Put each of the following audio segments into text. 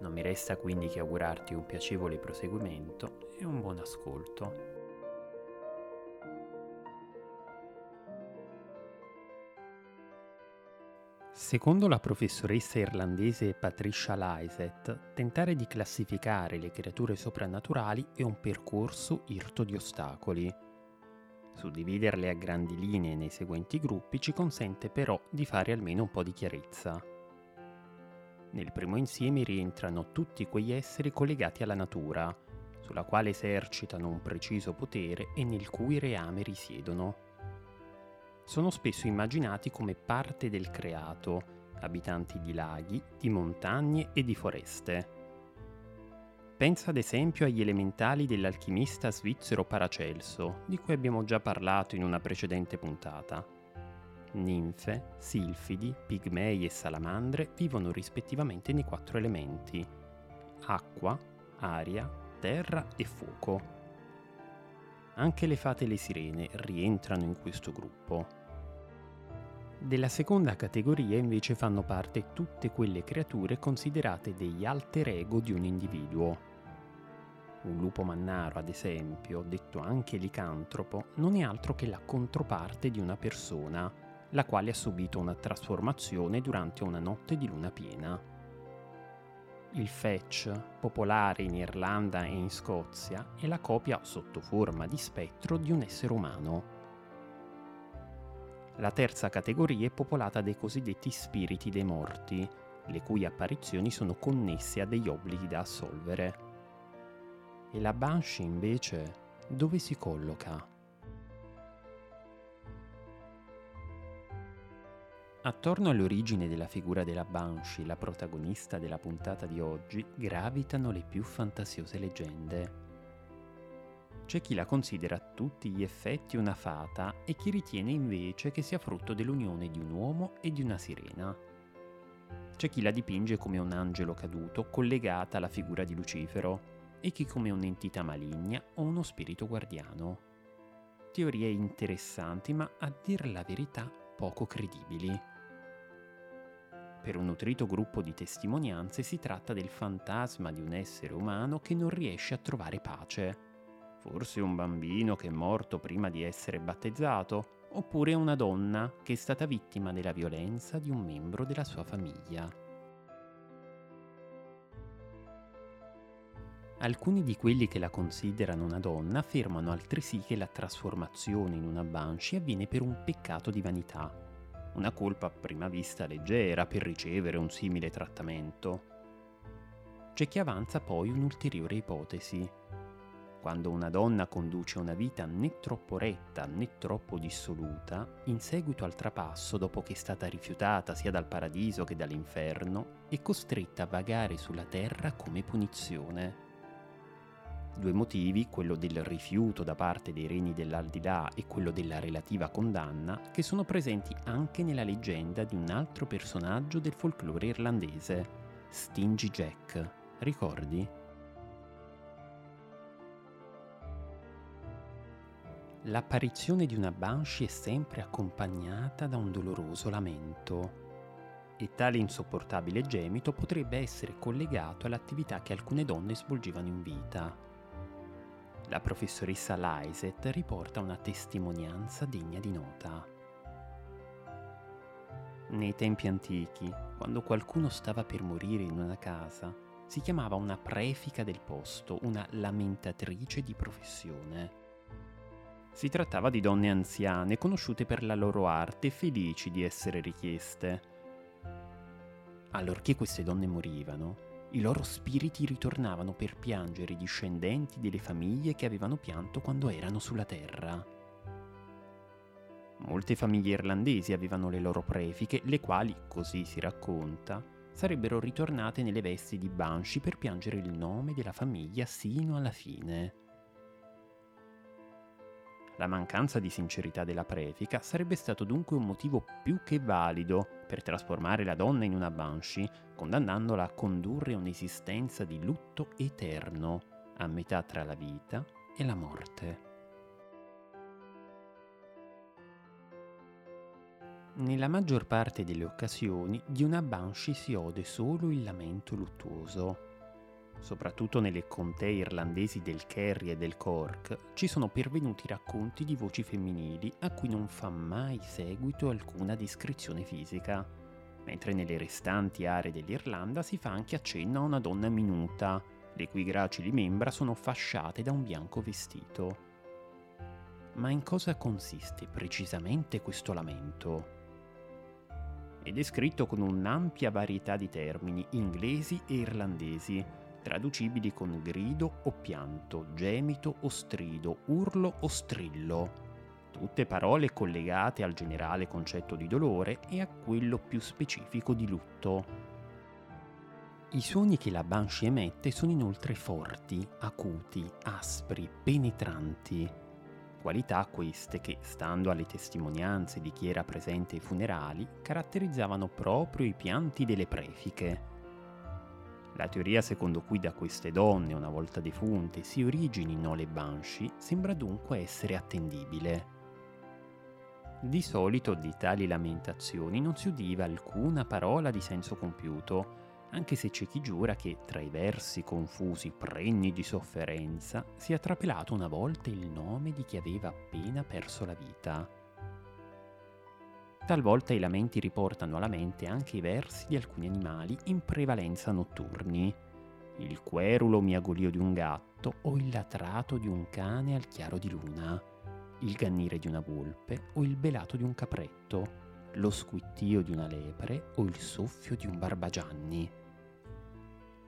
non mi resta quindi che augurarti un piacevole proseguimento e un buon ascolto. Secondo la professoressa irlandese Patricia Lysett, tentare di classificare le creature soprannaturali è un percorso irto di ostacoli. Suddividerle a grandi linee nei seguenti gruppi ci consente però di fare almeno un po' di chiarezza. Nel primo insieme rientrano tutti quegli esseri collegati alla natura, sulla quale esercitano un preciso potere e nel cui reame risiedono. Sono spesso immaginati come parte del creato, abitanti di laghi, di montagne e di foreste. Pensa ad esempio agli elementali dell'alchimista svizzero Paracelso, di cui abbiamo già parlato in una precedente puntata ninfe, silfidi, pigmei e salamandre vivono rispettivamente nei quattro elementi acqua, aria, terra e fuoco. Anche le fate e le sirene rientrano in questo gruppo. Della seconda categoria invece fanno parte tutte quelle creature considerate degli alter ego di un individuo. Un lupo mannaro, ad esempio, detto anche licantropo, non è altro che la controparte di una persona, la quale ha subito una trasformazione durante una notte di luna piena. Il fetch, popolare in Irlanda e in Scozia, è la copia sotto forma di spettro di un essere umano. La terza categoria è popolata dai cosiddetti spiriti dei morti, le cui apparizioni sono connesse a degli obblighi da assolvere. E la Banshee invece dove si colloca? Attorno all'origine della figura della Banshee, la protagonista della puntata di oggi, gravitano le più fantasiose leggende. C'è chi la considera a tutti gli effetti una fata e chi ritiene invece che sia frutto dell'unione di un uomo e di una sirena. C'è chi la dipinge come un angelo caduto collegata alla figura di Lucifero e chi come un'entità maligna o uno spirito guardiano. Teorie interessanti ma a dir la verità poco credibili. Per un nutrito gruppo di testimonianze si tratta del fantasma di un essere umano che non riesce a trovare pace. Forse un bambino che è morto prima di essere battezzato, oppure una donna che è stata vittima della violenza di un membro della sua famiglia. Alcuni di quelli che la considerano una donna affermano altresì che la trasformazione in una banshee avviene per un peccato di vanità, una colpa a prima vista leggera per ricevere un simile trattamento. C'è chi avanza poi un'ulteriore ipotesi. Quando una donna conduce una vita né troppo retta né troppo dissoluta, in seguito al trapasso, dopo che è stata rifiutata sia dal paradiso che dall'inferno, è costretta a vagare sulla terra come punizione Due motivi, quello del rifiuto da parte dei regni dell'aldilà e quello della relativa condanna, che sono presenti anche nella leggenda di un altro personaggio del folklore irlandese, Stingy Jack. Ricordi? L'apparizione di una banshee è sempre accompagnata da un doloroso lamento e tale insopportabile gemito potrebbe essere collegato all'attività che alcune donne svolgevano in vita, la professoressa Lysett riporta una testimonianza degna di nota. Nei tempi antichi, quando qualcuno stava per morire in una casa, si chiamava una prefica del posto, una lamentatrice di professione. Si trattava di donne anziane, conosciute per la loro arte e felici di essere richieste. Allorché queste donne morivano, i loro spiriti ritornavano per piangere i discendenti delle famiglie che avevano pianto quando erano sulla terra. Molte famiglie irlandesi avevano le loro prefiche, le quali, così si racconta, sarebbero ritornate nelle vesti di Banshee per piangere il nome della famiglia sino alla fine. La mancanza di sincerità della prefica sarebbe stato dunque un motivo più che valido per trasformare la donna in una Banshee, condannandola a condurre un'esistenza di lutto eterno, a metà tra la vita e la morte. Nella maggior parte delle occasioni di una Banshee si ode solo il lamento luttuoso. Soprattutto nelle contee irlandesi del Kerry e del Cork ci sono pervenuti racconti di voci femminili a cui non fa mai seguito alcuna descrizione fisica, mentre nelle restanti aree dell'Irlanda si fa anche accenno a una donna minuta, le cui gracili membra sono fasciate da un bianco vestito. Ma in cosa consiste precisamente questo lamento? è descritto con un'ampia varietà di termini inglesi e irlandesi, traducibili con grido o pianto, gemito o strido, urlo o strillo. Tutte parole collegate al generale concetto di dolore e a quello più specifico di lutto. I suoni che la Banshee emette sono inoltre forti, acuti, aspri, penetranti qualità queste che, stando alle testimonianze di chi era presente ai funerali, caratterizzavano proprio i pianti delle prefiche. La teoria secondo cui da queste donne, una volta defunte, si originino le Banshee sembra dunque essere attendibile. Di solito di tali lamentazioni non si udiva alcuna parola di senso compiuto, anche se c'è chi giura che tra i versi confusi pregni di sofferenza sia trapelato una volta il nome di chi aveva appena perso la vita. Talvolta i lamenti riportano alla mente anche i versi di alcuni animali in prevalenza notturni, il querulo miagolio di un gatto o il latrato di un cane al chiaro di luna, il gannire di una volpe o il belato di un capretto, lo squittio di una lepre o il soffio di un barbagianni.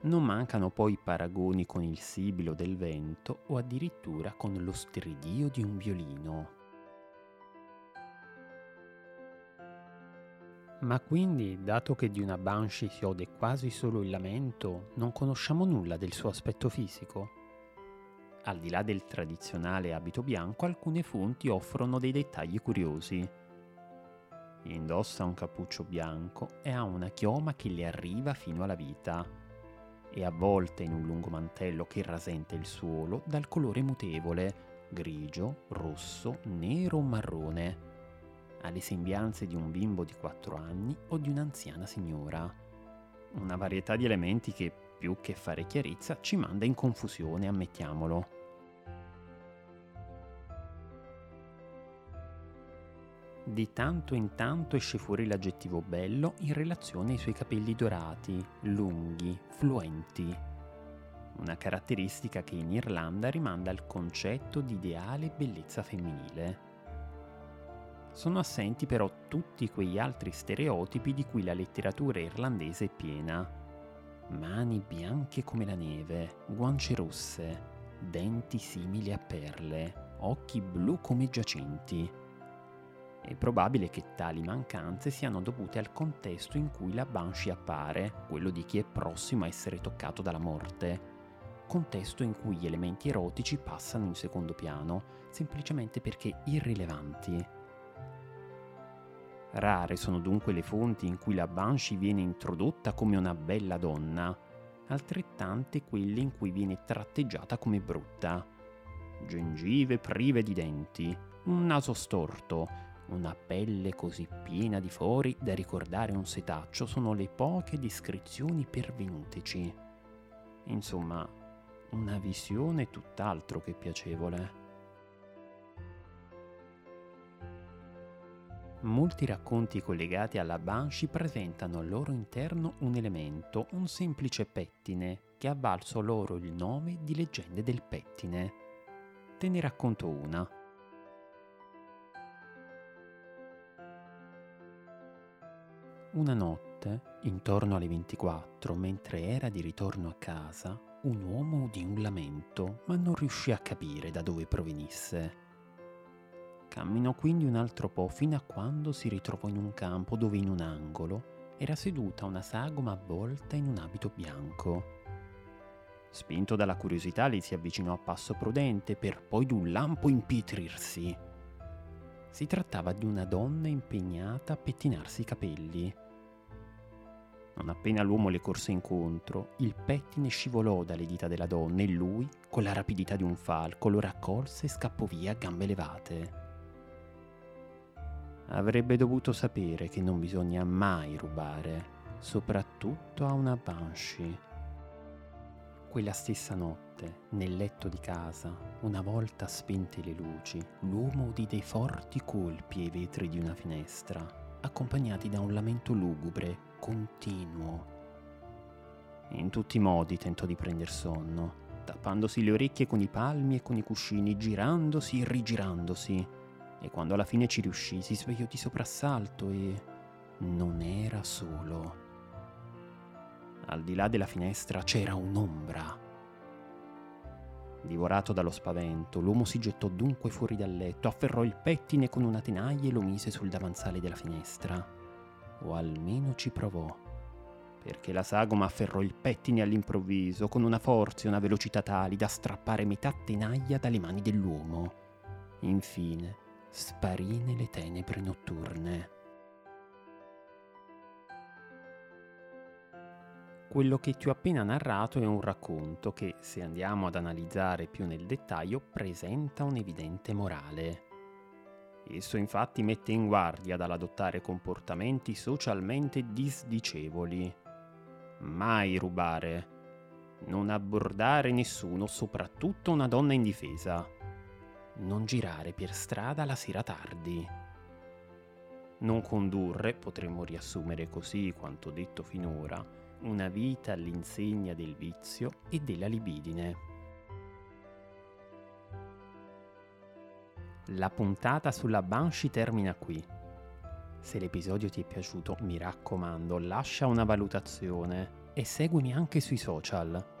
Non mancano poi paragoni con il sibilo del vento o addirittura con lo stridio di un violino. Ma quindi, dato che di una Banshee si ode quasi solo il lamento, non conosciamo nulla del suo aspetto fisico? Al di là del tradizionale abito bianco, alcune fonti offrono dei dettagli curiosi. Indossa un cappuccio bianco e ha una chioma che le arriva fino alla vita. È avvolta in un lungo mantello che rasenta il suolo dal colore mutevole, grigio, rosso, nero o marrone. Ha le sembianze di un bimbo di 4 anni o di un'anziana signora. Una varietà di elementi che, più che fare chiarezza, ci manda in confusione, ammettiamolo. Di tanto in tanto esce fuori l'aggettivo bello in relazione ai suoi capelli dorati, lunghi, fluenti. Una caratteristica che in Irlanda rimanda al concetto di ideale bellezza femminile. Sono assenti però tutti quegli altri stereotipi di cui la letteratura irlandese è piena. Mani bianche come la neve, guance rosse, denti simili a perle, occhi blu come giacinti è probabile che tali mancanze siano dovute al contesto in cui la Banshee appare, quello di chi è prossimo a essere toccato dalla morte. Contesto in cui gli elementi erotici passano in secondo piano, semplicemente perché irrilevanti. Rare sono dunque le fonti in cui la Banshee viene introdotta come una bella donna, altrettante quelle in cui viene tratteggiata come brutta. Gengive prive di denti, un naso storto, una pelle così piena di fori da ricordare un setaccio sono le poche descrizioni pervenuteci. Insomma, una visione tutt'altro che piacevole. Molti racconti collegati alla Banshee presentano al loro interno un elemento, un semplice pettine, che ha valso loro il nome di leggende del pettine. Te ne racconto una. Una notte, intorno alle 24, mentre era di ritorno a casa, un uomo udì un lamento, ma non riuscì a capire da dove provenisse. Camminò quindi un altro po' fino a quando si ritrovò in un campo dove in un angolo era seduta una sagoma avvolta in un abito bianco. Spinto dalla curiosità, le si avvicinò a passo prudente per poi d'un lampo impietrirsi. Si trattava di una donna impegnata a pettinarsi i capelli. Non appena l'uomo le corse incontro, il pettine scivolò dalle dita della donna e lui, con la rapidità di un falco, lo raccolse e scappò via a gambe levate. Avrebbe dovuto sapere che non bisogna mai rubare, soprattutto a una banshee. Quella stessa notte, nel letto di casa, una volta spente le luci, l'uomo udì dei forti colpi ai vetri di una finestra, accompagnati da un lamento lugubre, continuo. In tutti i modi tentò di prender sonno, tappandosi le orecchie con i palmi e con i cuscini, girandosi e rigirandosi. E quando alla fine ci riuscì, si svegliò di soprassalto e non era solo. Al di là della finestra c'era un'ombra. Divorato dallo spavento, l'uomo si gettò dunque fuori dal letto, afferrò il pettine con una tenaglia e lo mise sul davanzale della finestra. O almeno ci provò, perché la sagoma afferrò il pettine all'improvviso con una forza e una velocità tali da strappare metà tenaglia dalle mani dell'uomo. Infine sparì nelle tenebre notturne. Quello che ti ho appena narrato è un racconto che, se andiamo ad analizzare più nel dettaglio, presenta un'evidente morale. Esso infatti mette in guardia dall'adottare comportamenti socialmente disdicevoli. Mai rubare. Non abbordare nessuno, soprattutto una donna indifesa. Non girare per strada la sera tardi. Non condurre, potremmo riassumere così quanto detto finora, una vita all'insegna del vizio e della libidine. La puntata sulla Banshee termina qui. Se l'episodio ti è piaciuto, mi raccomando, lascia una valutazione e seguimi anche sui social.